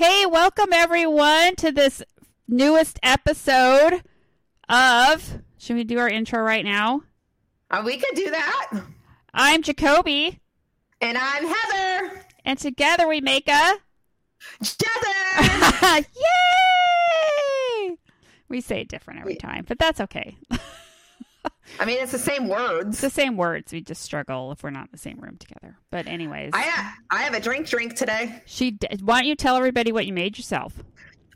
Hey, welcome everyone to this newest episode of. Should we do our intro right now? Uh, we could do that. I'm Jacoby, And I'm Heather. and together we make a. Heather. Yay! We say it different every time, but that's okay. I mean, it's the same words. It's the same words. We just struggle if we're not in the same room together. But anyways, I ha- I have a drink drink today. she. d- Why don't you tell everybody what you made yourself?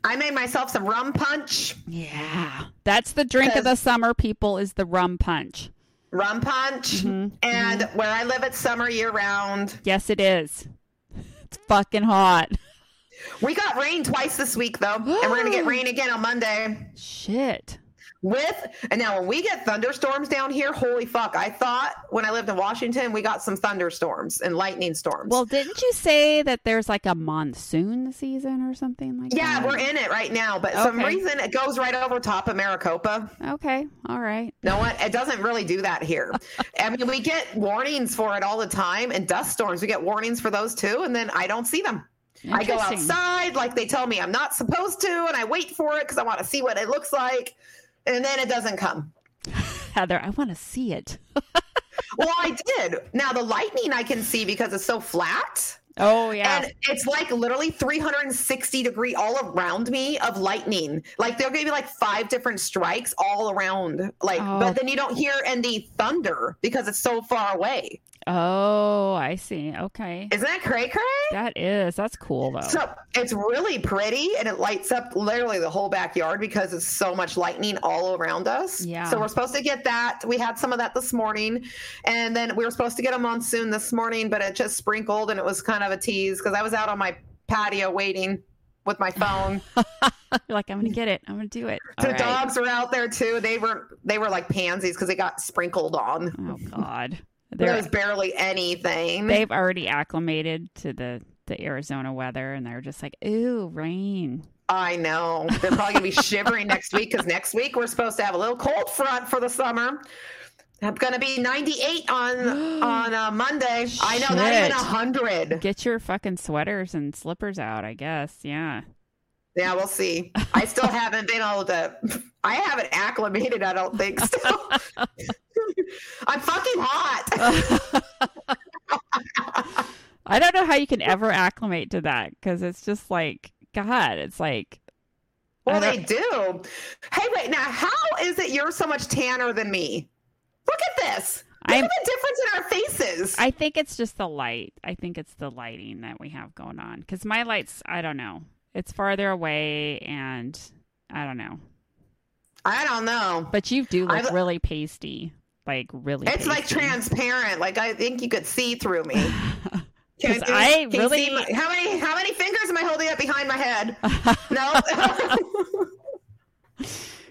I made myself some rum punch. Yeah, that's the drink of the summer, people. Is the rum punch? Rum punch. Mm-hmm. And where I live, it's summer year round. Yes, it is. It's fucking hot. We got rain twice this week, though. and we're going to get rain again on Monday. Shit. With, and now when we get thunderstorms down here, holy fuck. I thought when I lived in Washington, we got some thunderstorms and lightning storms. Well, didn't you say that there's like a monsoon season or something like yeah, that? Yeah we're in it right now, but some reason it goes right over top of Maricopa. Okay. All right. No what? It doesn't really do that here. I mean, we get warnings for it all the time, and dust storms. We get warnings for those too, and then I don't see them. I go outside like they tell me I'm not supposed to, and I wait for it because I want to see what it looks like, and then it doesn't come. Heather, I want to see it. Well, I did. Now the lightning I can see because it's so flat. Oh, yeah. And it's like literally 360 degree all around me of lightning. Like there'll be like five different strikes all around. Like, Oh. but then you don't hear any thunder because it's so far away. Oh, I see. Okay. Isn't that cray cray? That is. That's cool, though. So it's really pretty and it lights up literally the whole backyard because it's so much lightning all around us. Yeah. So we're supposed to get that. We had some of that this morning. And then we were supposed to get a monsoon this morning, but it just sprinkled and it was kind of a tease because I was out on my patio waiting with my phone. You're like, I'm going to get it. I'm going to do it. the All right. dogs were out there too. They were they were like pansies because they got sprinkled on. Oh, God. There was barely anything. they've already acclimated to the, the Arizona weather, and they're just like, ooh, rain. I know. They're probably gonna be shivering next week because next week we're supposed to have a little cold front for the summer. I'm gonna be 98 on on uh, Monday. I know, not even Shit. hundred. Get your fucking sweaters and slippers out, I guess. Yeah. Yeah, we'll see. I still haven't been able to. I haven't acclimated. I don't think so. I'm fucking hot. I don't know how you can ever acclimate to that because it's just like God. It's like Well, they do. Hey, wait. Now, how is it you're so much tanner than me? Look at this. Look I'm- at the difference in our faces. I think it's just the light. I think it's the lighting that we have going on because my lights. I don't know. It's farther away, and I don't know. I don't know. But you do look I've- really pasty, like really. It's like transparent. Like I think you could see through me. Can I can really- my- how many how many fingers am I holding up behind my head? No.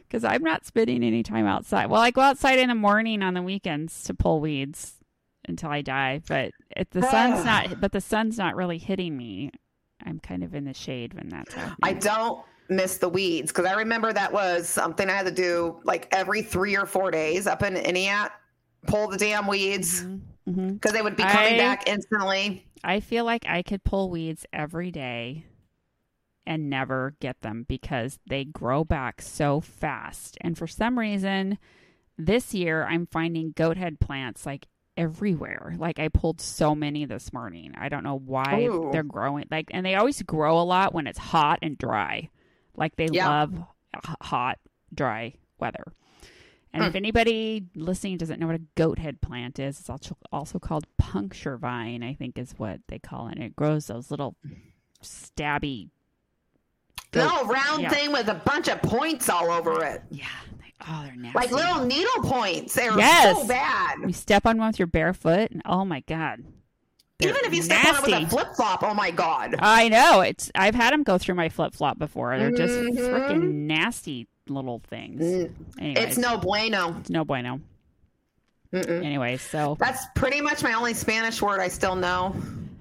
because I'm not spending any time outside. Well, I go outside in the morning on the weekends to pull weeds until I die. But the sun's not, but the sun's not really hitting me. I'm kind of in the shade when that's happening. I don't miss the weeds because I remember that was something I had to do like every three or four days up in Entiat, pull the damn weeds mm-hmm, mm-hmm. because they would be coming I- back instantly. I feel like I could pull weeds every day and never get them because they grow back so fast. And for some reason, this year I'm finding goat head plants like everywhere. Like I pulled so many this morning. I don't know why Ooh. they're growing like and they always grow a lot when it's hot and dry. Like they Yeah. love h- hot, dry weather. And Hmm. if anybody listening doesn't know what a goat head plant is, it's also also called puncture vine, I think is what they call it. And It grows those little stabby goat- No round yeah. thing with a bunch of points all over it, Yeah. Oh, they're nasty. like little needle points. They're Yes. so bad. You step on one with your bare foot, and oh my god. They're Even if you step on it with a flip flop, oh my god. I know it's. I've had them go through my flip flop before. They're just Mhm. freaking nasty little things. Mm, Anyways, It's no bueno. it's no bueno. Mm-mm. Anyways, so That's pretty much my only Spanish word I still know.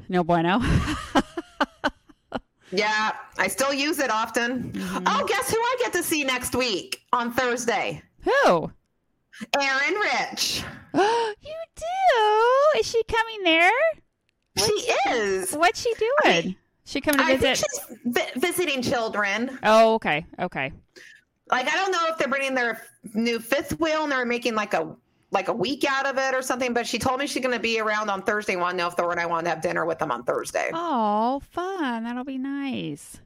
no bueno. Yeah, I still use it often. Mm-hmm. Oh, guess who I get to see next week on Thursday? Who? Aaron Rich. you do? Is she coming there? She is. What's she doing? I mean, She come to I think visit? she's vi- visiting children. Oh, okay, okay. Like I don't know if they're bringing their new fifth wheel and they're making like a like a week out of it or something. But she told me she's going to be around on Thursday. Want to know if Thor and I want to have dinner with them on Thursday. Oh, fun! That'll be nice.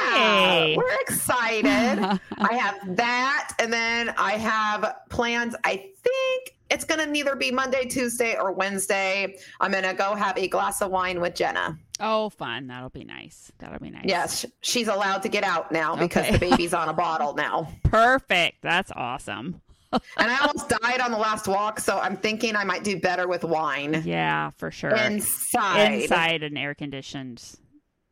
Yeah, Yay. we're excited. I have that, and then I have plans. I think it's going to neither be Monday, Tuesday, or Wednesday. I'm going to go have a glass of wine with Jenna. oh, fun! That'll be nice. That'll be nice. Yes, she's allowed to get out now because the baby's on a bottle now. Perfect. That's awesome. And I almost died on the last walk, so I'm thinking I might do better with wine Yeah, for sure. inside. Inside an air conditioned,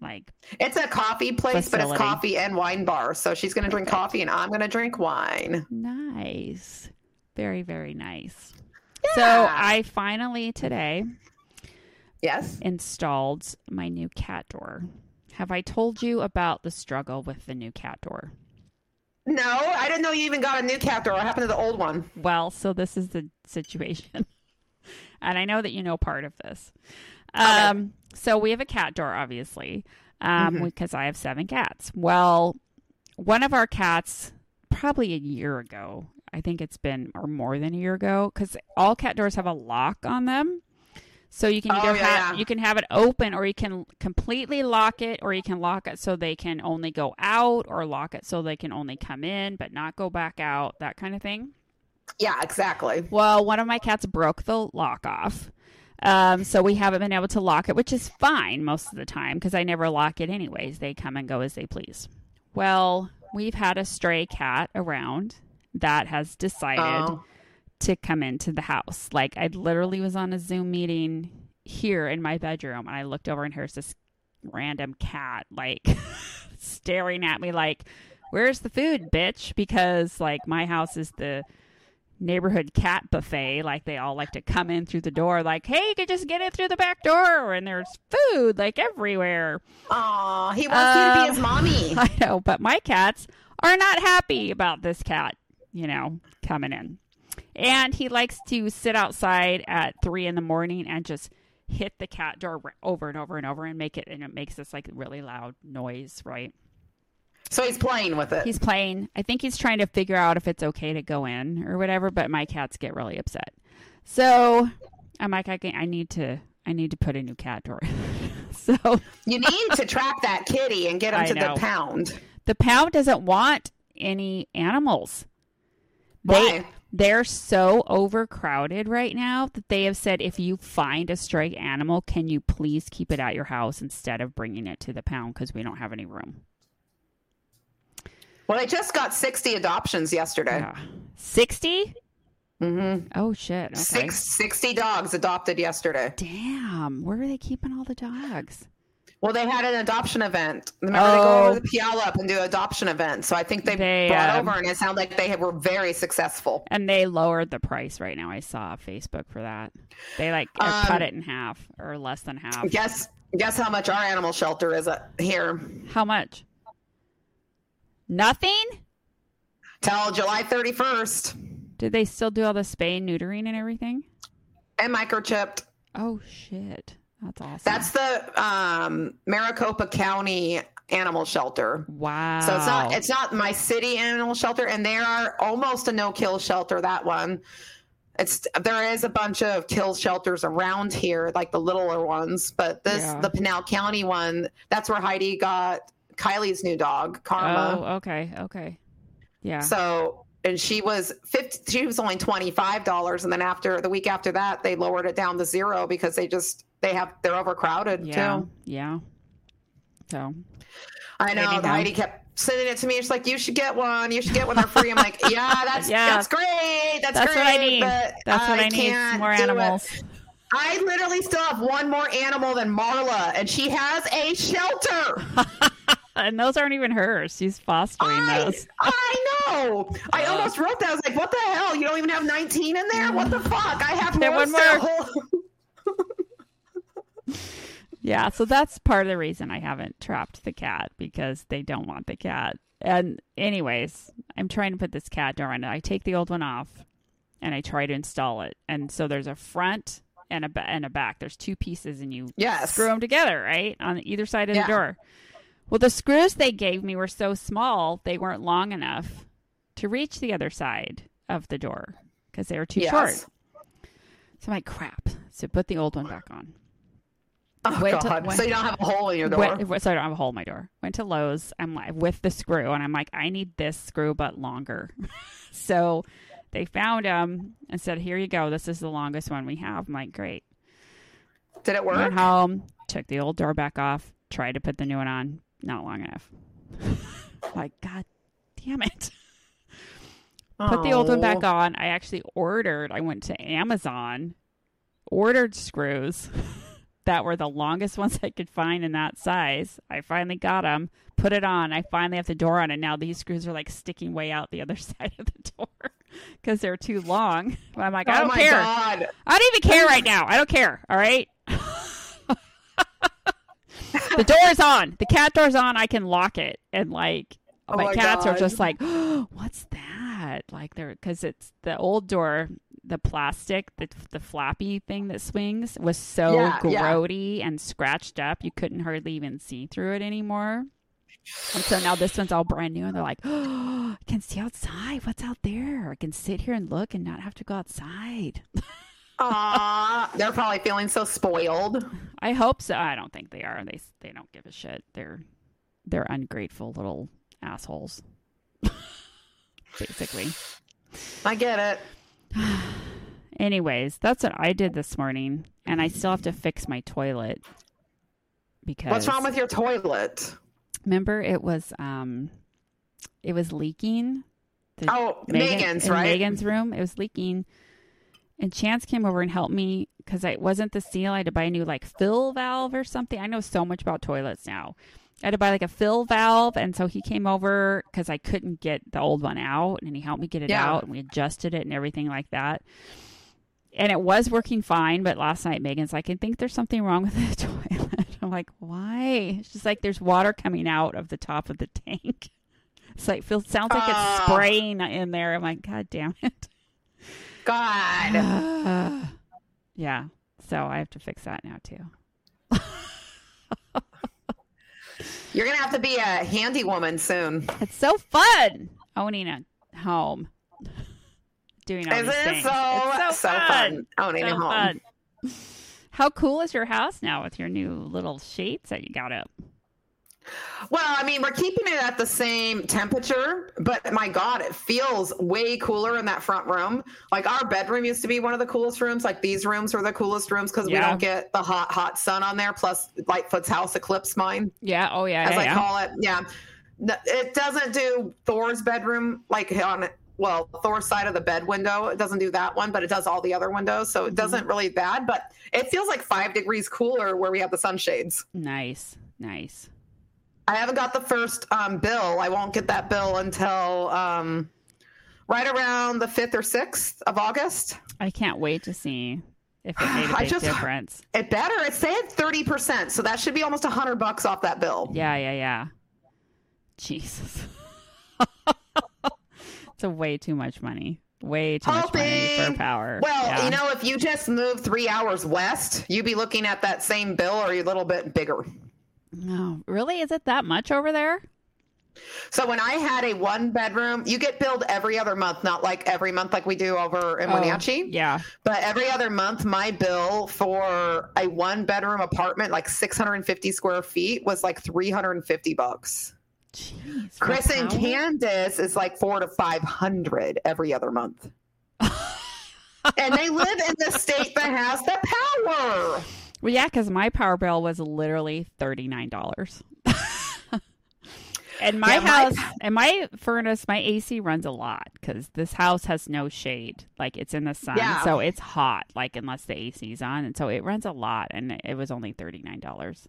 like It's a coffee place, but it's coffee and wine bar. So she's going to drink coffee, and I'm going to drink wine. nice. Very, very nice. So I finally today Yes. installed my new cat door. Have I told you about the struggle with the new cat door? No, I didn't know you even got a new cat door. What happened to the old one? Well, so this is the situation. and I know that you know part of this. Okay. Um, so we have a cat door, obviously, um, Mhm. because I have seven cats. Well, one of our cats, probably a year ago, I think it's been, or more than a year ago, because all cat doors have a lock on them. So you can Oh, either yeah, have yeah. you can have it open, or you can completely lock it, or you can lock it so they can only go out, or lock it so they can only come in but not go back out, that kind of thing. Yeah, exactly. Well, one of my cats broke the lock off. Um, so we haven't been able to lock it, which is fine most of the time because I never lock it anyways. They come and go as they please. Well, we've had a stray cat around that has decided Oh. To come into the house. Like I literally was on a Zoom meeting here in my bedroom and I looked over and here's this random cat like staring at me like, Where's the food, bitch? Because like my house is the neighborhood cat buffet. Like they all like to come in through the door, like, hey, you can just get in through the back door and there's food like everywhere. Aw, he wants you to be Um, his mommy. I know, but my cats are not happy about this cat, you know, coming in. And he likes to sit outside at three in the morning and just hit the cat door over and over and over and make it, and it makes this like really loud noise, right? So he's playing with it. He's playing. I think he's trying to figure out if it's okay to go in or whatever, but my cats get really upset. So I'm like, I, can, I need to, I need to put a new cat door. so You need to trap that kitty and get him I to know. the pound. the pound doesn't want any animals. They Why? They're so overcrowded right now that they have said if you find a stray animal, can you please keep it at your house instead of bringing it to the pound because we don't have any room. Well, I just got 60 adoptions yesterday. Yeah. 60? Mm-hmm. Oh shit. Okay. Six, 60 dogs adopted yesterday. Damn, where are they keeping all the dogs? Well, they had an adoption event. Remember, they go Oh. over to Puyallup and do an adoption event. So I think they, They, brought um, over, and it sounded like they were very successful. And they lowered the price right now. I saw Facebook for that. They like uh, Um, cut it in half or less than half. Guess guess how much our animal shelter is uh, here How much? Nothing? till July 31st, Did they still do all the spay and neutering and everything? and microchipped. Oh shit. That's awesome. That's the um, Maricopa County Animal Shelter. wow. So it's not it's not my city animal shelter, and they are almost a no kill shelter. That one, it's there is a bunch of kill shelters around here, like the littler ones, but this Yeah. the Pinal County one. That's where Heidi got Kylie's new dog, Karma. Oh, okay, okay. Yeah. So and she was fifty. She was only twenty five dollars, and then after the week after that, they lowered it down to zero because they just they have they're overcrowded yeah. too. Yeah. So I know. No. Heidi kept sending it to me. She's like, "You should get one. You should get one. They're free." I'm like, "Yeah, that's Yeah. that's great. That's, that's great, what I need. but That's what I need. can't More do it." animals. I literally still have one more animal than Marla, and she has a shelter. and those aren't even hers. She's fostering I, those. I know. I Uh. almost wrote that. I was like, "What the hell? You don't even have 19 in there? What the fuck? I have more." one more. still." Yeah, so that's part of the reason I haven't trapped the cat because they don't want the cat. And anyways, I'm trying to put this cat door on. I take the old one off and I try to install it. And so there's a front and a and a back. There's two pieces, and you Yes. screw them together, right, on either side of Yeah. the door. Well, the screws they gave me were so small, they weren't long enough to reach the other side of the door because they were too Yes. short. So I'm like, crap. So put the old one back on. Oh Went to- God! went- so you don't have a hole in your door. Went, so I don't have a hole in my door. Went to Lowe's. I'm like with the screw, and I'm like, I need this screw, but longer. so they found them and said, "Here you go. This is the longest one we have." I'm like, great. Did it work? Went home, took the old door back off, tried to put the new one on. Not long enough. like, God damn it. Put the old one back on. I actually ordered, I went to Amazon, ordered screws that were the longest ones I could find in that size. I finally got them, put it on. I finally have the door on, and now these screws are like sticking way out the other side of the door because they're too long. But I'm like, I Oh don't my care. God! I don't even care right now. I don't care. All right. The door's on. The cat door's on. I can lock it, and like Oh my, my cats are just like, "What's that?" Like they're because it's the old door. The plastic, the the flappy thing that swings was so Yeah, yeah. grody and scratched up, you couldn't hardly even see through it anymore. And so now this one's all brand new, and they're like, "Oh, I can see outside. What's out there? I can sit here and look and not have to go outside." Aw, they're probably feeling so spoiled. I hope so. I don't think they are. They they don't give a shit. They're they're ungrateful little assholes. Basically. I get it. Anyways, that's what I did this morning, and I still have to fix my toilet because What's wrong with your toilet? Remember, it was um, it was leaking. The- Oh, Megan- Megan's right. Megan's room. It was leaking. And Chance came over and helped me because it wasn't the seal. I had to buy a new like fill valve or something. I know so much about toilets now. I had to buy like a fill valve, and so he came over because I couldn't get the old one out, and he helped me get it Yeah. out, and we adjusted it and everything like that. And it was working fine, but last night Megan's like, "I think there's something wrong with the toilet." I'm like, "Why?" She's like, "There's water coming out of the top of the tank." It's like feels sounds like it's Oh. spraying in there. I'm like, God damn it. God. yeah. So I have to fix that now too. You're going to have to be a handy woman soon. It's so fun owning a home. Doing all Isn't these it things. so, It's so fun owning So a home? fun. How cool is your house now with your new little shades that you got up? Well, I mean, we're keeping it at the same temperature, but my God, it feels way cooler in that front room. Like our bedroom used to be one of the coolest rooms. Like these rooms are the coolest rooms because we don't get the hot, hot sun on there. Plus, Lightfoot's house eclipsed mine, Yeah. Oh yeah. as yeah, I yeah. call it. Yeah, it doesn't do Thor's bedroom like on well Thor's side of the bed window. It doesn't do that one, but it does all the other windows. So it Mhm. doesn't really bad, but it feels like five degrees cooler where we have the sunshades. Nice. Nice. I haven't got the first um, bill. I won't get that bill until um, right around the 5th or 6th of August. I can't wait to see if it made a I big just- difference. It better. It said 30%. So that should be almost a 100 bucks off that bill. Yeah, yeah, yeah. Jesus. it's a way too much money. Way too much money for power. Well, Yeah. you know, if you just move three hours west, you'd be looking at that same bill or a little bit bigger. No, really? Is it that much over there? So when I had a one bedroom, you get billed every other month, not like every month like we do over in Oh, Wenatchee. yeah. But every other month, my bill for a one bedroom apartment, like 650 square feet, was like 350 bucks. Jeez. Chris and? Candace is like four to 500 every other month. and they live in the state that has the power. Well, yeah, because my power bill was literally thirty nine dollars. and my Yeah, my- house and my furnace, my AC runs a lot because this house has no shade. Like it's in the sun, Yeah. so it's hot. Like unless the AC's on, and so it runs a lot. And it was only thirty nine dollars.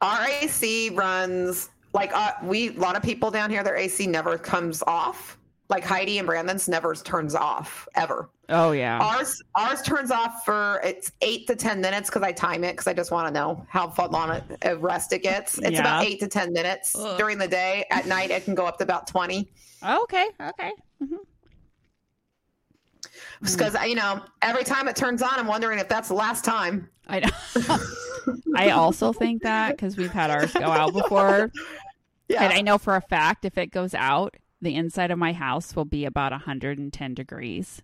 Our AC runs like uh, we, a lot of people down here, their AC never comes off. Like Heidi and Brandon's never turns off ever. Oh yeah. Ours ours turns off for it's eight to ten minutes because I time it because I just want to know how long it, of rest it gets. It's Yeah. about eight to ten minutes Ugh. during the day. At night, it can go up to about twenty. okay. Okay. hmm Because you know, every time it turns on, I'm wondering if that's the last time. I know. I also think that because we've had ours go out before. Yeah. And I know for a fact if it goes out, the inside of my house will be about 110 degrees.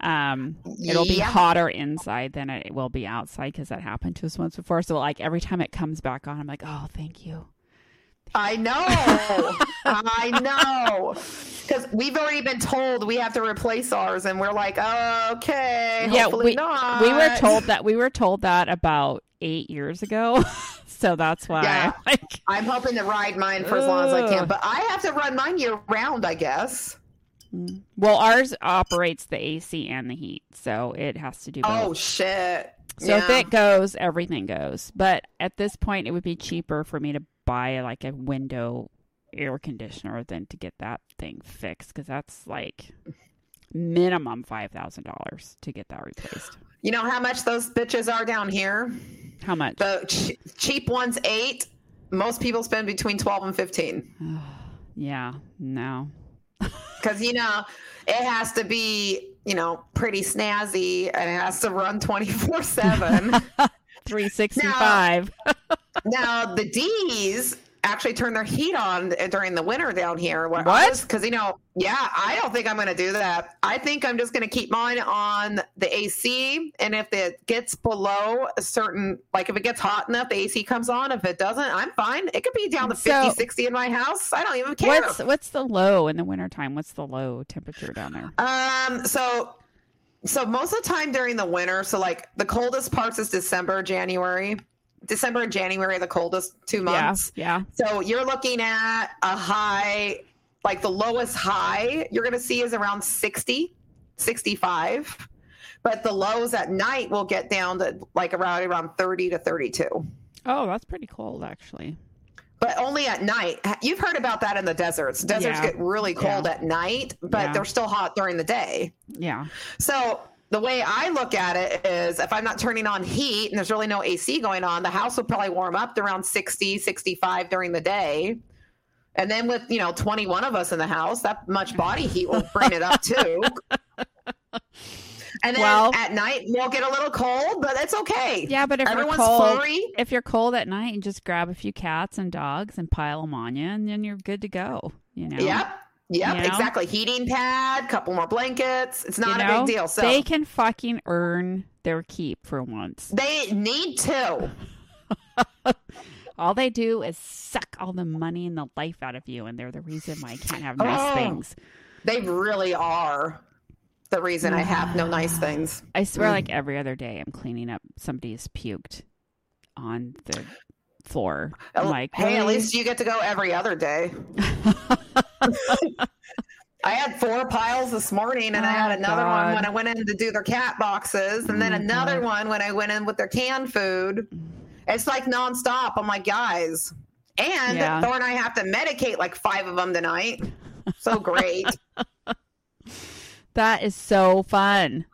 Um, it'll be Yeah. hotter inside than it will be outside because that happened to us once before. So like every time it comes back on, I'm like, oh, thank you. I know. I know. Because we've already been told we have to replace ours, and we're like, okay, Yeah, hopefully we- not. We were told that we were told that about eight years ago, so that's why. Yeah. Like, I'm hoping to ride mine for as long as I can, but I have to run mine year round, I guess. Mm-hmm. well, ours operates the AC and the heat, so it has to do oh, both. Oh shit! So if it goes, everything goes. But at this point, it would be cheaper for me to buy like a window air conditioner than to get that thing fixed because that's like minimum five thousand dollars to get that replaced. you know how much those bitches are down here? How much? The ch- cheap ones eight. Most people spend between twelve and fifteen. yeah, no. Because you know it has to be you know pretty snazzy and it has to run 24 7 Three sixty five. now the d's actually turn their heat on during the winter down here What? because you know yeah i don't think i'm going to do that i think i'm just going to keep mine on the ac and if it gets below a certain like if it gets hot enough the ac comes on if it doesn't i'm fine it could be down to 50 So- 60 in my house i don't even care What's what's the low in the wintertime? What's the low temperature down there? Um, so so most of the time during the winter, so like the coldest parts is December, January. December and January are the coldest two months. Yeah, yeah. So you're looking at a high, like the lowest high you're gonna see is around 60, 65. But the lows at night will get down to like around around 30 to 32. Oh, that's pretty cold actually. But only at night. You've heard about that in the deserts. Deserts Yeah. get really cold at night, but Yeah. they're still hot during the day. Yeah. So the way I look at it is if I'm not turning on heat and there's really no AC going on, the house will probably warm up to around 60, 65 during the day. And then with, you know, 21 of us in the house, that much body heat will bring it up too. And then Well- at night we'll get a little cold, but it's okay. Yeah, but if Everyone's you're cold, furry. if you're cold at night, and just grab a few cats and dogs and pile them on you, and then you're good to go. You know. Yep. Yep, You know? exactly. Heating pad, couple more blankets. It's You not know? a big deal. So they can fucking earn their keep for once. they need to. All they do is suck all the money and the life out of you, and they're the reason why I can't have nice Oh. things. They really are the reason I have no nice things. I swear, Mm. like every other day, I'm cleaning up somebody's puked on the floor. I'm like, hey, at least you get to go every other day. I had four piles this morning, and I had Oh, another God. one when I went in to do their cat boxes, and then Oh, another God. one when I went in with their canned food. It's like nonstop. I'm like, guys. And Yeah. Thor and I have to medicate like five of them tonight. So great. that is so fun.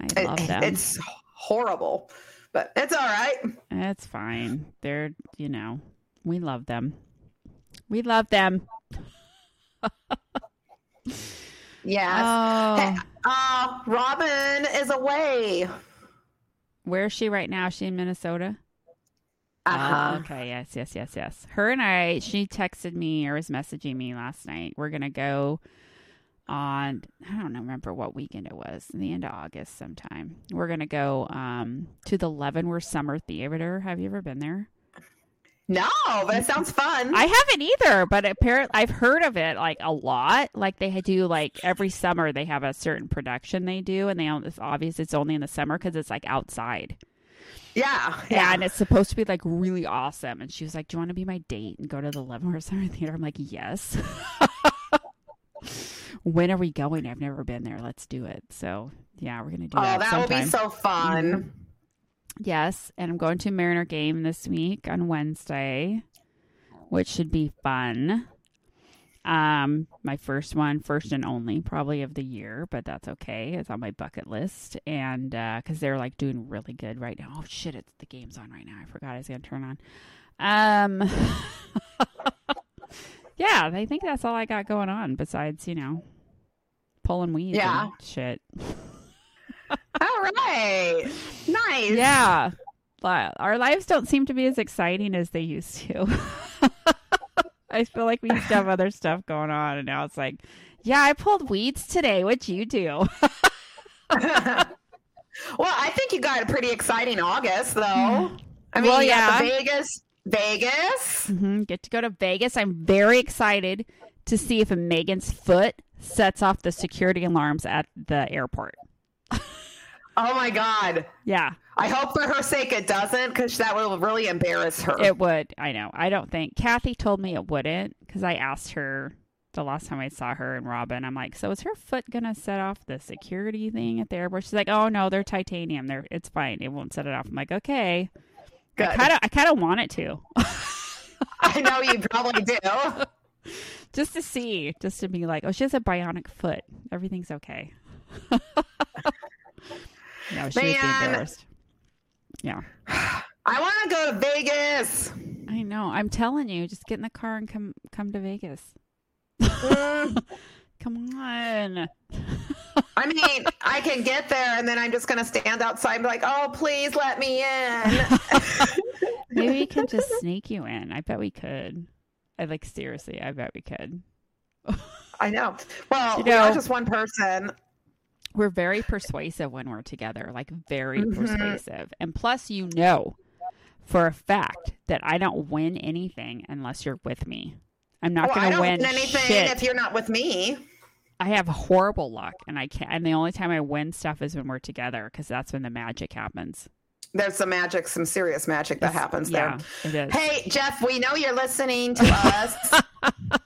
I It- love them. it's horrible, but it's all right. It's fine. They're, you know, we love them. We love them. Yes. Oh, Uh, Robin is away. where is she right now? Is she in Minnesota? Uh-huh. Oh, okay. Yes, yes, yes, yes. Her and I, she texted me or was messaging me last night. We're going to go on, I don't remember what weekend it was, the end of August sometime. We're going to go um, to the Leavenworth Summer Theater. Have you ever been there? No, but it sounds fun. I haven't either, but apparently I've heard of it like a lot. Like they do like every summer they have a certain production they do, and they it's obvious it's only in the summer because it's like outside. yeah, Yeah, and it's supposed to be like really awesome. And she was like, "Do you want to be my date and go to the Leavenworth Summer Theater?" I'm like, "Yes." when are we going? I've never been there. Let's do it. So yeah, we're gonna do it. Oh, that. that will be so fun. Mm-hmm. Yes, and I'm going to a Mariner game this week on Wednesday, which should be fun. Um, my first one, first and only, probably of the year, but that's okay. It's on my bucket list, and because they're like doing really good right now. Oh shit, it's the game's on right now. I forgot I was gonna turn on. Um, yeah, I think that's all I got going on. Besides, you know, pulling weeds Yeah. and shit. Right. Nice. Yeah. Our lives don't seem to be as exciting as they used to. I feel like we used to have other stuff going on, and now it's like, yeah, I pulled weeds today. What'd you do? well, I think you got a pretty exciting August, though. I mean, Well, you got the yeah. Vegas, Vegas. hmm Get to go to Vegas. I'm very excited to see if Megan's foot sets off the security alarms at the airport. Oh my God. Yeah, I hope for her sake it doesn't, because that will really embarrass her. it would. I know. I don't think Kathy told me it wouldn't because I asked her the last time I saw her and Robin. I'm like, so is her foot gonna set off the security thing at the airport? She's like, oh no, they're titanium. They're it's fine. It won't set it off. I'm like, okay. Good. I kind of I kind of want it to. I know you probably do. just to see, just to be like, oh, she has a bionic foot. Everything's okay. no, she would be Man. embarrassed. Yeah, I want to go to Vegas. I know. I'm telling you, just get in the car and come come to Vegas. Mm, Come on. I mean, I can get there and then I'm just going to stand outside and be like, oh, please let me in. Maybe we can just sneak you in. I bet we could. I like seriously. I bet we could. I know. Well, You know- just one person. We're very persuasive when we're together, like very Mhm. persuasive. And plus, you know for a fact that I don't win anything unless you're with me. I'm not Well, going to win win anything shit. if you're not with me. I have horrible luck, and I can't. And the only time I win stuff is when we're together, because that's when the magic happens. There's some magic, some serious magic that happens yeah, there. Hey, Jeff, we know you're listening to us.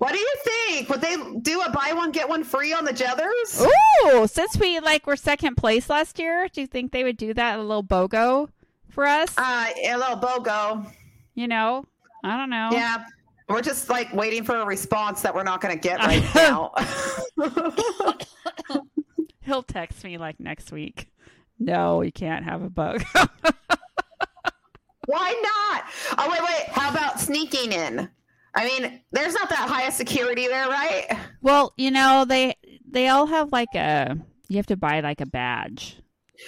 what do you think? Would they do a buy one get one free on the Jethers? Ooh, since we like were second place last year, do you think they would do that a little bogo for us? Uh, a little BOGO. you know, I don't know. Yeah. We're just like waiting for a response that we're not going to get right now. He'll text me like next week. No, you can't have a bug. Why not? Oh, wait, wait. How about sneaking in? I mean, there's not that high a security there, right? well, you know, they they all have like a you have to buy like a badge.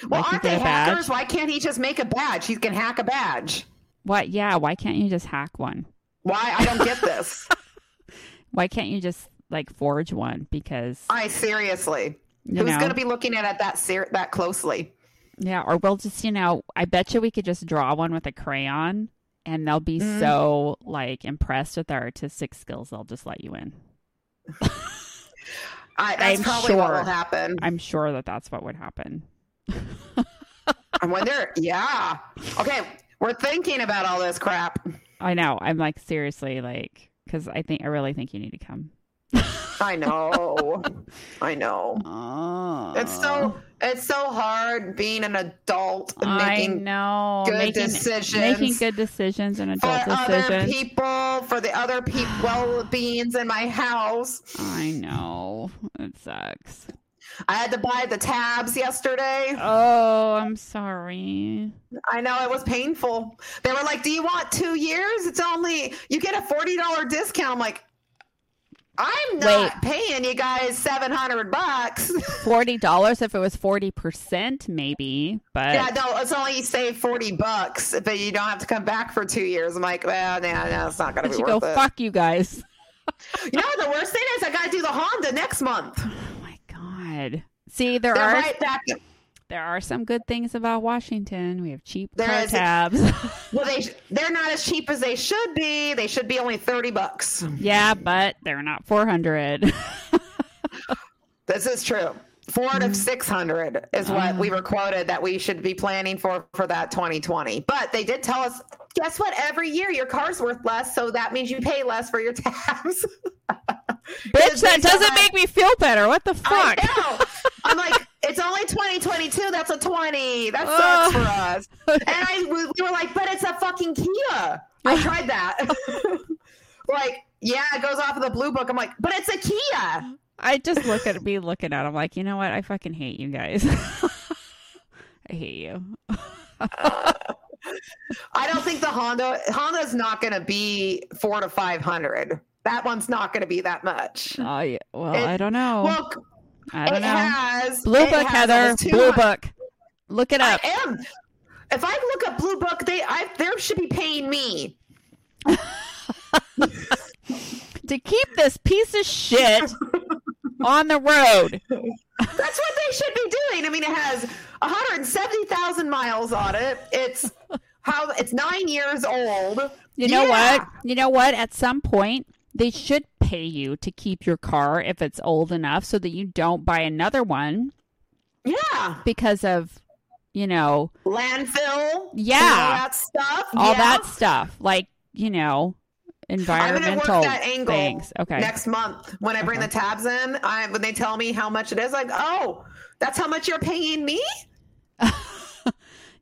Well, Like, aren't they badge? hackers? Why can't he just make a badge? He can hack a badge. What? Yeah, why can't you just hack one? Why? I don't get this. Why can't you just like forge one because I seriously. Who's going to be looking at it that ser- that closely? Yeah, or we'll just, you know, I bet you we could just draw one with a crayon and they'll be Mhm. so like impressed with our artistic skills they'll just let you in. I, that's I'm probably what will happen. I'm sure that that's what would happen. I wonder. Yeah. Okay. We're thinking about all this crap. I know. I'm like seriously like cuz I think I really think you need to come. I know. I know. Oh. It's so it's so hard being an adult and I making know. good making, decisions Making good decisions and adult for adult other people, for the other people well-beings in my house. I know. It sucks. I had to buy the tabs yesterday. Oh, I'm sorry. I know it was painful. They were like, "Do you want two years? It's only you get a forty dollar discount." I'm like, "I'm not paying you guys seven hundred bucks." Forty dollars if it was forty percent, maybe. But yeah, no, it's only you save forty bucks, but you don't have to come back for two years. I'm like, well, no, no, it's not gonna but be you go it. fuck you guys. You know, the worst thing is I got to do the Honda next month. Oh my god. See, there They're are right back. There are some good things about Washington. We have cheap There car tabs. Well, they they're not as cheap as they should be. They should be only thirty bucks. yeah, but they're not four hundred. This is true. Four out Mm. of six hundred is Uh. what we were quoted that we should be planning for for that 2020. But they did tell us, guess what? Every year your car's worth less, so that means you pay less for your tabs. Bitch, that doesn't make me feel better. What the I fuck? know. I'm like, it's only 2022. That's a 20. That sucks Ugh. for us. And I we we were like, but it's a fucking Kia. I tried that. like, yeah, it goes off of the blue book. I'm like, but it's a Kia. I just look at me looking at. 'em like, you know what? I fucking hate you guys. I hate you. I don't think the Honda Honda's not going to be four to five hundred. That one's not going to be that much. Oh yeah. Well, It- I don't know. Well, I don't it know. has Blue Book, has Heather. Blue 200 Book. Look it I up. am. If I look up Blue Book, they I they should be paying me. to keep this piece of shit on the road. That's what they should be doing. I mean, it has 170,000 miles on it. It's how it's nine years old. You know Yeah. what? You know what? At some point, they should pay you to keep your car if it's old enough so that you don't buy another one Yeah, because of, you know, landfill. Yeah. all that stuff. all yeah. that stuff. Like, you know, I'm gonna environmental that angle things. Okay. next month when I bring Okay. the tabs in. I when they tell me how much it is, like, oh, that's how much you're paying me.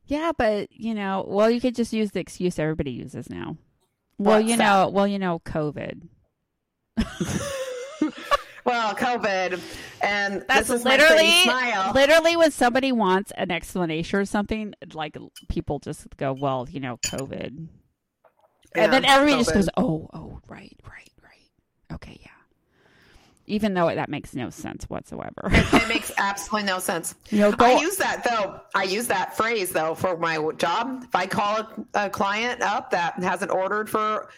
Yeah, but you know, well, you could just use the excuse everybody uses now. Well, What's you that? know, well, you know, COVID. Well, COVID, and That's this is my literally, smile. literally when somebody wants an explanation or something, like people just go, "Well, you know, COVID," Yeah, and then everybody just goes, "Oh, oh, right, right, right, okay, yeah." Even though that makes no sense whatsoever. It makes absolutely no sense. you know, go, I use that though. I use that phrase though for my job. If I call a, a client up that hasn't ordered for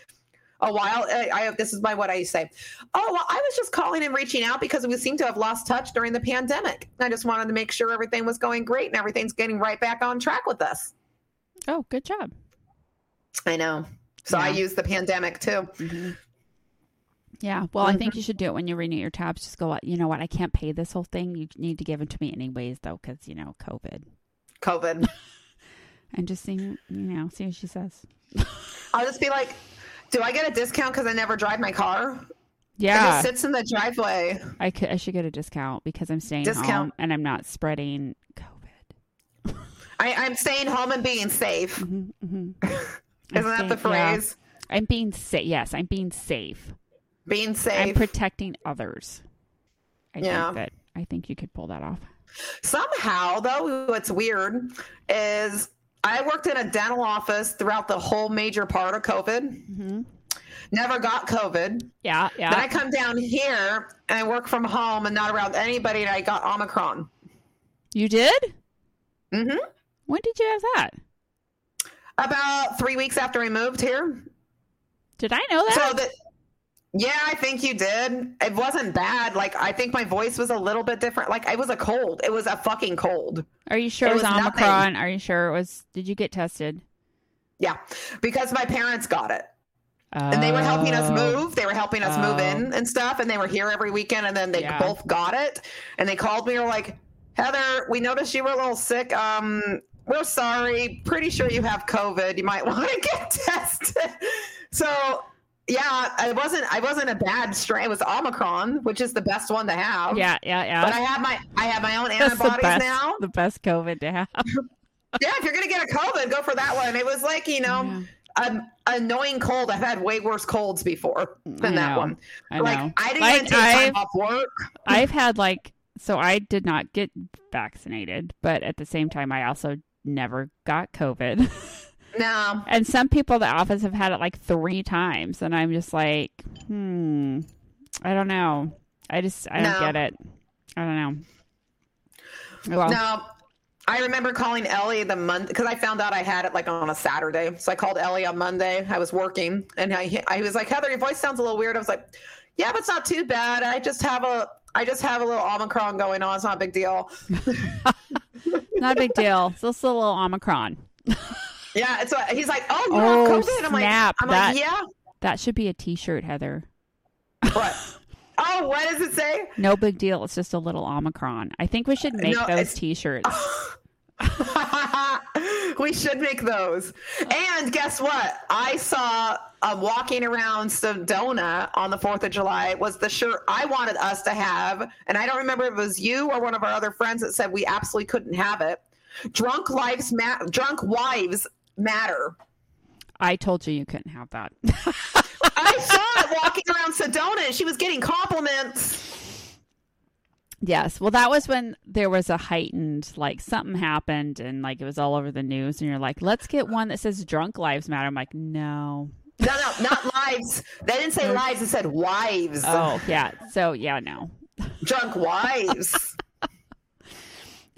a while, I, I this is my what I say. Oh well, I was just calling and reaching out because we seem to have lost touch during the pandemic. I just wanted to make sure everything was going great and everything's getting right back on track with us. oh, good job. I know. So I use the pandemic too. Yeah, well, I Mm-hmm. think you should do it when you renew your tabs. Just go, you know what? I can't pay this whole thing. You need to give it to me anyways, though, because you know COVID. COVID. And just see, you know, see what she says. I'll just be like, do I get a discount because I never drive my car? It Yeah, just sits in the driveway. I could. I should get a discount because I'm staying Discount. home and I'm not spreading COVID. I, I'm staying home and being safe. hmm Isn't that the phrase? I'm being safe. Yes, I'm being safe. Being safe. I'm protecting others. I Yeah. think that I think you could pull that off. Somehow, though, what's weird is I worked in a dental office throughout the whole major part of COVID. Mm-hmm. Never got COVID. Yeah, yeah. Then I come down here and I work from home and not around anybody, and I got Omicron. You did? hmm When did you have that? About three weeks after I moved here. Did I know that? So that, yeah, I think you did. It wasn't bad. Like I think my voice was a little bit different. Like it was a cold. It was a fucking cold. Are you sure it it was, was nothing. Omicron? Are you sure it was? Did you get tested? Yeah, because my parents got it. and they were helping us Oh. move. They were helping us move Oh. in and stuff, and they were here every weekend. And then they Yeah. both got it, and they called me. and Were like, Heather, we noticed you were a little sick. Um, we're sorry. Pretty sure you have COVID. You might want to get tested. So yeah, I wasn't. I wasn't a bad strain. It was Omicron, which is the best one to have. Yeah, yeah, yeah. But I have my I have my own That's the antibodies best, now. the best COVID to have. Yeah, if you're gonna get a COVID, go for that one. It was like you know. Yeah. An annoying cold. I've had way worse colds before than that one. I like know. I didn't Like, even take time off work. I've had like so I did not get vaccinated, but at the same time I also never got COVID. No, and some people at the office have had it like three times and I'm just like, hmm. I don't know. I just I don't get it. I don't know. Well, no. I remember calling Ellie the month because I found out I had it like on a Saturday. So I called Ellie on Monday. I was working, and I I was like, Heather, your voice sounds a little weird. I was like, Yeah, but it's not too bad. I just have a I just have a little Omicron going on. It's not a big deal. not a big deal. It's just a little Omicron. Yeah, it's what he's like. Oh, you Oh, have COVID. I'm like, snap. I'm That- like, yeah. That should be a t-shirt, Heather. What? oh, what does it say? No big deal. It's just a little Omicron. I think we should make No, those t-shirts. we should make those. And guess what? I saw um, walking around Sedona on the 4th of July was the shirt I wanted us to have. And I don't remember if it was you or one of our other friends that said we absolutely couldn't have it. Drunk lives ma- drunk wives matter. I told you you couldn't have that. I saw it walking around Sedona and she was getting compliments. Yes. Well, that was when there was a heightened, like something happened and like it was all over the news. And you're like, let's get one that says drunk lives matter. I'm like, no. No, no, not lives. They didn't say lives, it said wives. Oh, yeah. So, yeah, no. drunk wives.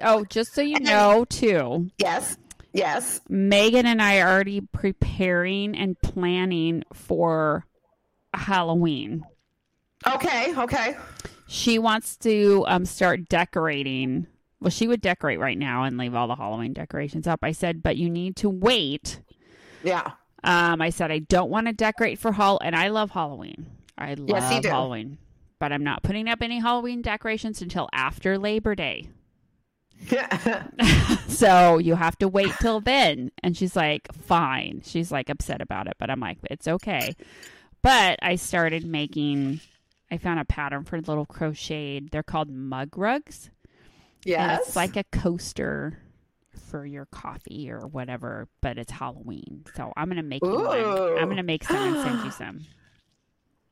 Oh, just so you know, too, Yes. Yes. Megan and I are already preparing and planning for Halloween. Okay. Okay. She wants to um, start decorating. Well, she would decorate right now and leave all the Halloween decorations up. I said, but you need to wait. Yeah. Um, I said I don't want to decorate for Hall, and I love Halloween. I love Yes. Halloween, but I'm not putting up any Halloween decorations until after Labor Day. so you have to wait till then. And she's like, fine. She's like upset about it, but I'm like, it's okay. But I started making, I found a pattern for little crocheted. They're called mug rugs. And yes. it's like a coaster for your coffee or whatever, but it's Halloween. So I'm going to make you one. I'm going to make some and send you some.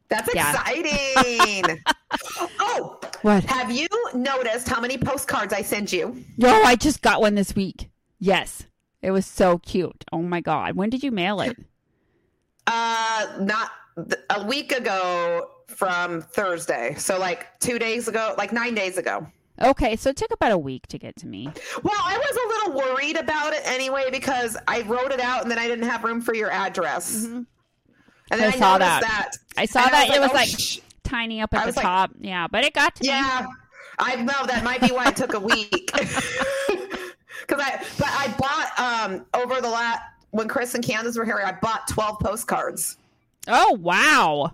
That's Yeah. exciting. oh, What? have you noticed how many postcards I send you? No, I just got one this week. Yes. It was so cute. Oh my God. When did you mail it? Uh, not th- a week ago from Thursday. So like two days ago, like nine days ago. Okay, so it took about a week to get to me. Well, I was a little worried about it anyway because I wrote it out and then I didn't have room for your address. And then I I, saw that. that. I saw And that it was oh, like sh- tiny up at the like- top. yeah, but it got to me. yeah, I know that might be why it took a week. Because I, but I bought um over the last when Chris and Candace were here, I bought twelve postcards. Oh wow.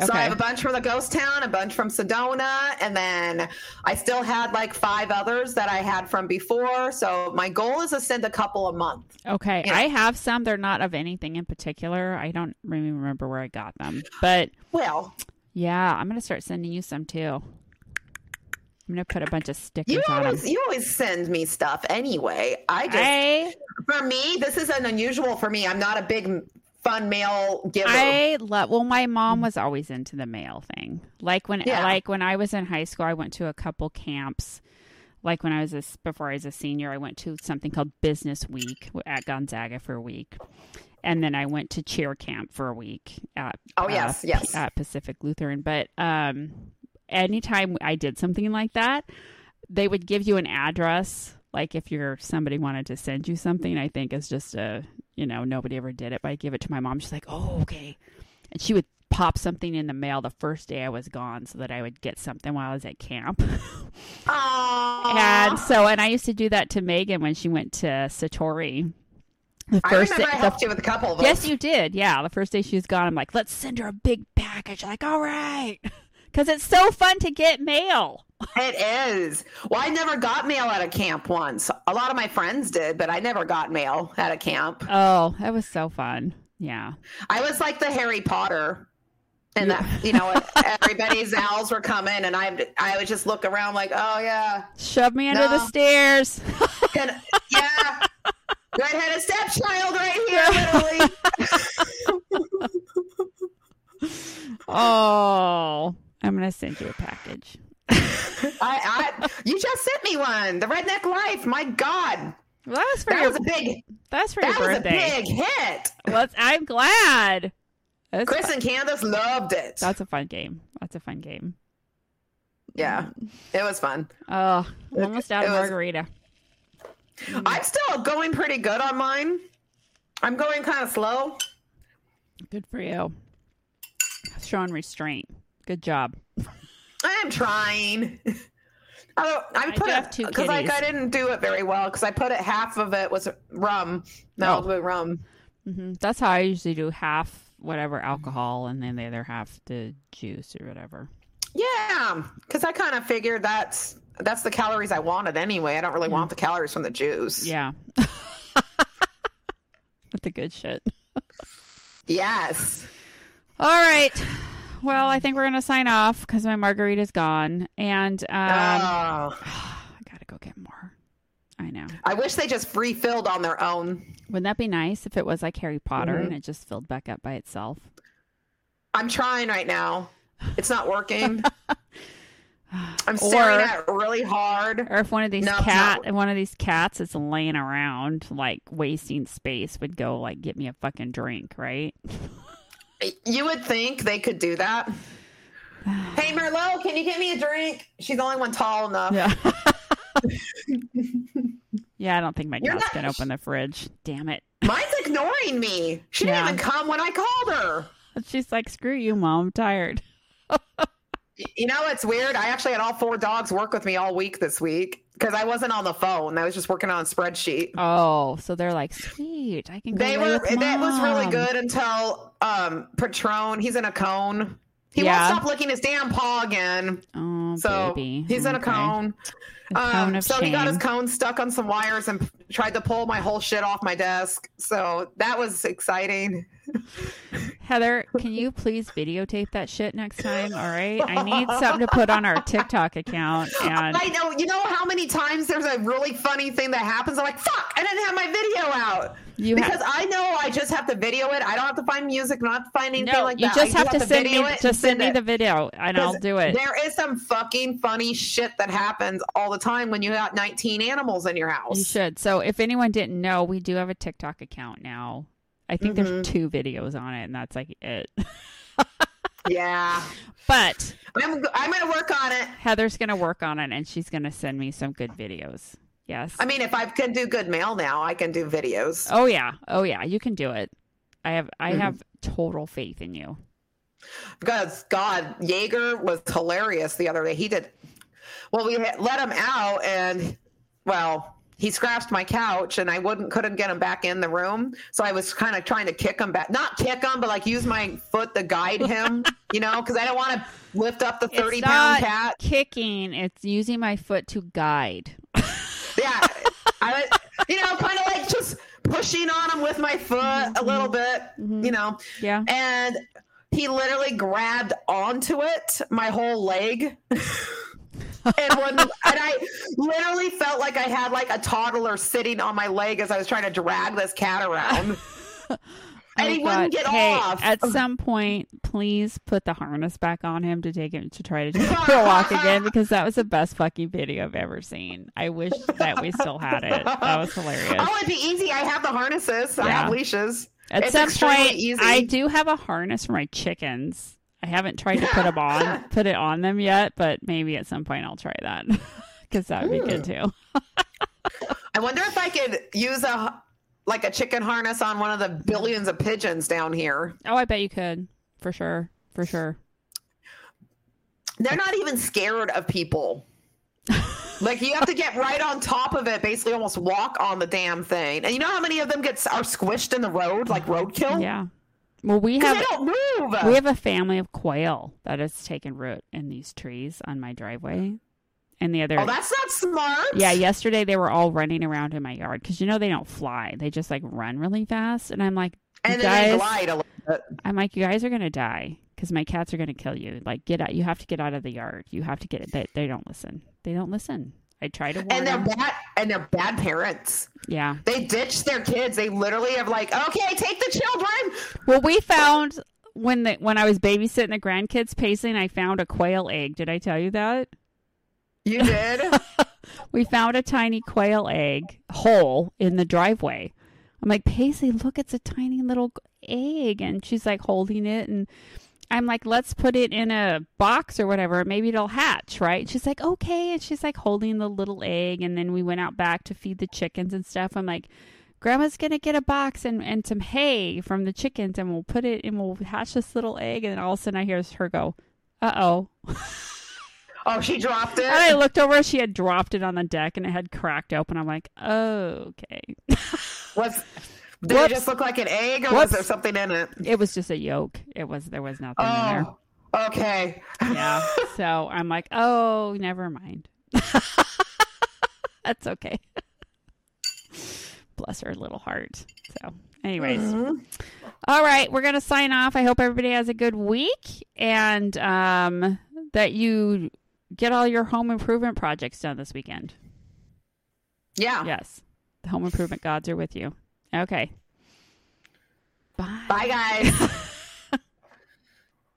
So I have a bunch from the ghost town, a bunch from Sedona, and then I still had like five others that I had from before. So my goal is to send a couple a month. Okay, Yeah. I have some. They're not of anything in particular. I don't really remember where I got them, but Well, yeah, I'm gonna start sending you some too. I'm gonna put a bunch of stickers you on always you always send me stuff anyway. I just I for me this is an unusual for me. I'm not a big fun mail giver. I love. Well, my mom was always into the mail thing. Like when, Yeah. like when I was in high school, I went to a couple camps. Like when I was a, before I was a senior, I went to something called Business Week at Gonzaga for a week, and then I went to cheer camp for a week at Oh, uh, yes, yes. at Pacific Lutheran. But um, anytime I did something like that, they would give you an address. Like if you're somebody wanted to send you something, I think is just a you know nobody ever did it, but I give it to my mom. She's like, oh okay, and she would pop something in the mail the first day I was gone, so that I would get something while I was at camp. And so, and I used to do that to Megan when she went to Satori. The I remember day, I the you with a couple. Yes, you did. Yeah, the first day she was gone, I'm like, let's send her a big package. Like, all right, because it's so fun to get mail. It is. Well, I never got mail at a camp once. A lot of my friends did, but I never got mail at a camp. Oh, that was so fun. Yeah. I was like the Harry Potter. And that, you know, everybody's owls were coming, and I, I would just look around like, oh yeah, Shove me under the No. stairs. Can, yeah, redheaded stepchild right here, literally. oh, I'm going to send you a package. I, I, you just sent me one, the Redneck Life. My God, Well, that was for that your was a big, that's for that your was a big hit. Well, I'm glad. That's, Chris fun. and Candace loved it. that's a fun game. That's a fun game. yeah, it was fun. Oh, I'm almost out of It was- margarita. I'm still going pretty good on mine. I'm going kind of slow. Good for you. Showing restraint. Good job. I am trying. Although I put have it because like. I didn't do it very well because I put it half of it was rum, Oh. Malibu rum. hmm That's how I usually do half whatever alcohol and then the other half the juice or whatever. Yeah, because I kind of figured that's that's the calories I wanted anyway. I don't really want the calories from the juice. Mm. Yeah. That's the good shit. Yes. All right. Well, I think we're going to sign off because my margarita's gone. And um, oh, I got to go get more. I know. I wish they just refilled on their own. Wouldn't that be nice if it was like Harry Potter Mhm. and it just filled back up by itself? I'm trying right now. It's not working. I'm staring Or- at it really hard. Or if one of these No, cat, one of these cats is laying around like wasting space would go like get me a fucking drink, right? You would think they could do that. Hey, Merlot, can you get me a drink? She's the only one tall enough. Yeah. yeah, I don't think my You're cat's not- gonna open the fridge. Damn it. Mine's ignoring me. She didn't even come when I called her. She's like, screw you, mom. I'm tired. You know what's weird? I actually had all four dogs work with me all week this week because I wasn't on the phone. I was just working on a spreadsheet. Oh, so they're like, sweet. I can go. They were that was really good until um Patron. He's in a cone. He Yeah. won't stop licking his damn paw again. Oh, So baby. he's in a cone. A cone Um, so he got his cone stuck on some wires and tried to pull my whole shit off my desk. So that was exciting. Heather, can you please videotape that shit next time? All right. I need something to put on our TikTok account. And I know. You know how many times there's a really funny thing that happens? I'm like, fuck, I didn't have my video out. you because have. I know I just have to video it. I don't have to find music. I don't have to find anything No, like you just I have to send me just send me the video and I'll do it. There is some fucking funny shit that happens all the time when you got 19 animals in your house. You should. So if anyone didn't know, we do have a TikTok account now. I think Mhm. there's two videos on it and that's like it. Yeah. but I'm, I'm going to work on it. Heather's going to work on it and she's going to send me some good videos. Yes. I mean, if I can do good mail now, I can do videos. oh yeah. Oh yeah, you can do it. I have I Mhm. have total faith in you. Because God, Jaeger was hilarious the other day. He did. Well, we let him out, and well, he scratched my couch, and I wouldn't couldn't get him back in the room. So I was kind of trying to kick him back, not kick him, but like use my foot to guide him. you know, because I don't want to lift up the It's thirty pound not cat. Kicking, it's using my foot to guide. Yeah, I was, you know, kind of like just pushing on him with my foot a little bit. Mhm. You know, Yeah. and he literally grabbed onto it, my whole leg. and when and I literally felt like I had like a toddler sitting on my leg as I was trying to drag this cat around. and he Oh, wouldn't God. get hey, off. At some point, please put the harness back on him to take him to try to take for a walk again because that was the best fucking video I've ever seen. I wish that we still had it. That was hilarious. Oh, it'd be easy. I have the harnesses. I have leashes. At it's some point, easy. I do have a harness for my chickens. I haven't tried to put them on, put it on them yet, but maybe at some point I'll try that because that would be good too. I wonder if I could use a like a chicken harness on one of the billions of pigeons down here. Oh, I bet you could for sure, for sure. They're not even scared of people. like you have to get right on top of it, basically almost walk on the damn thing. And you know how many of them get are squished in the road like roadkill? Yeah. Well, we have we have a family of quail that has taken root in these trees on my driveway, and the other. oh, that's not smart. yeah, yesterday they were all running around in my yard because you know they don't fly; they just like run really fast. And I'm like, you And then they guys, glide a little bit. I'm like, you guys are gonna die because my cats are gonna kill you. Like, get out! You have to get out of the yard. You have to get it. They, they don't listen. They don't listen. I try to warn And they're them. bad and they're bad parents. Yeah. They ditch their kids. They literally have like, okay, take the children. Well, we found when the when I was babysitting the grandkids pacing, I found a quail egg. Did I tell you that? You did? We found a tiny quail egg hole in the driveway. I'm like, Paisley, look, it's a tiny little egg. And she's like holding it. And I'm like, let's put it in a box or whatever. Maybe it'll hatch, right? She's like, okay. And she's like holding the little egg. And then we went out back to feed the chickens and stuff. I'm like, Grandma's going to get a box and, and some hay from the chickens and we'll put it and we'll hatch this little egg. And then all of a sudden I hear her go, uh oh. oh, she dropped it. And I looked over, she had dropped it on the deck and it had cracked open. I'm like, oh, okay. Was did Whoops. it just look like an egg, or Whoops. was there something in it? It was just a yolk. It was there was nothing in there. Oh, okay. Yeah. So I'm like, oh, never mind. That's okay. Bless her little heart. So, anyways, Mhm. all right, we're gonna sign off. I hope everybody has a good week and um, that you get all your home improvement projects done this weekend. Yeah. Yes, the home improvement gods are with you. Okay. Bye. Bye, guys.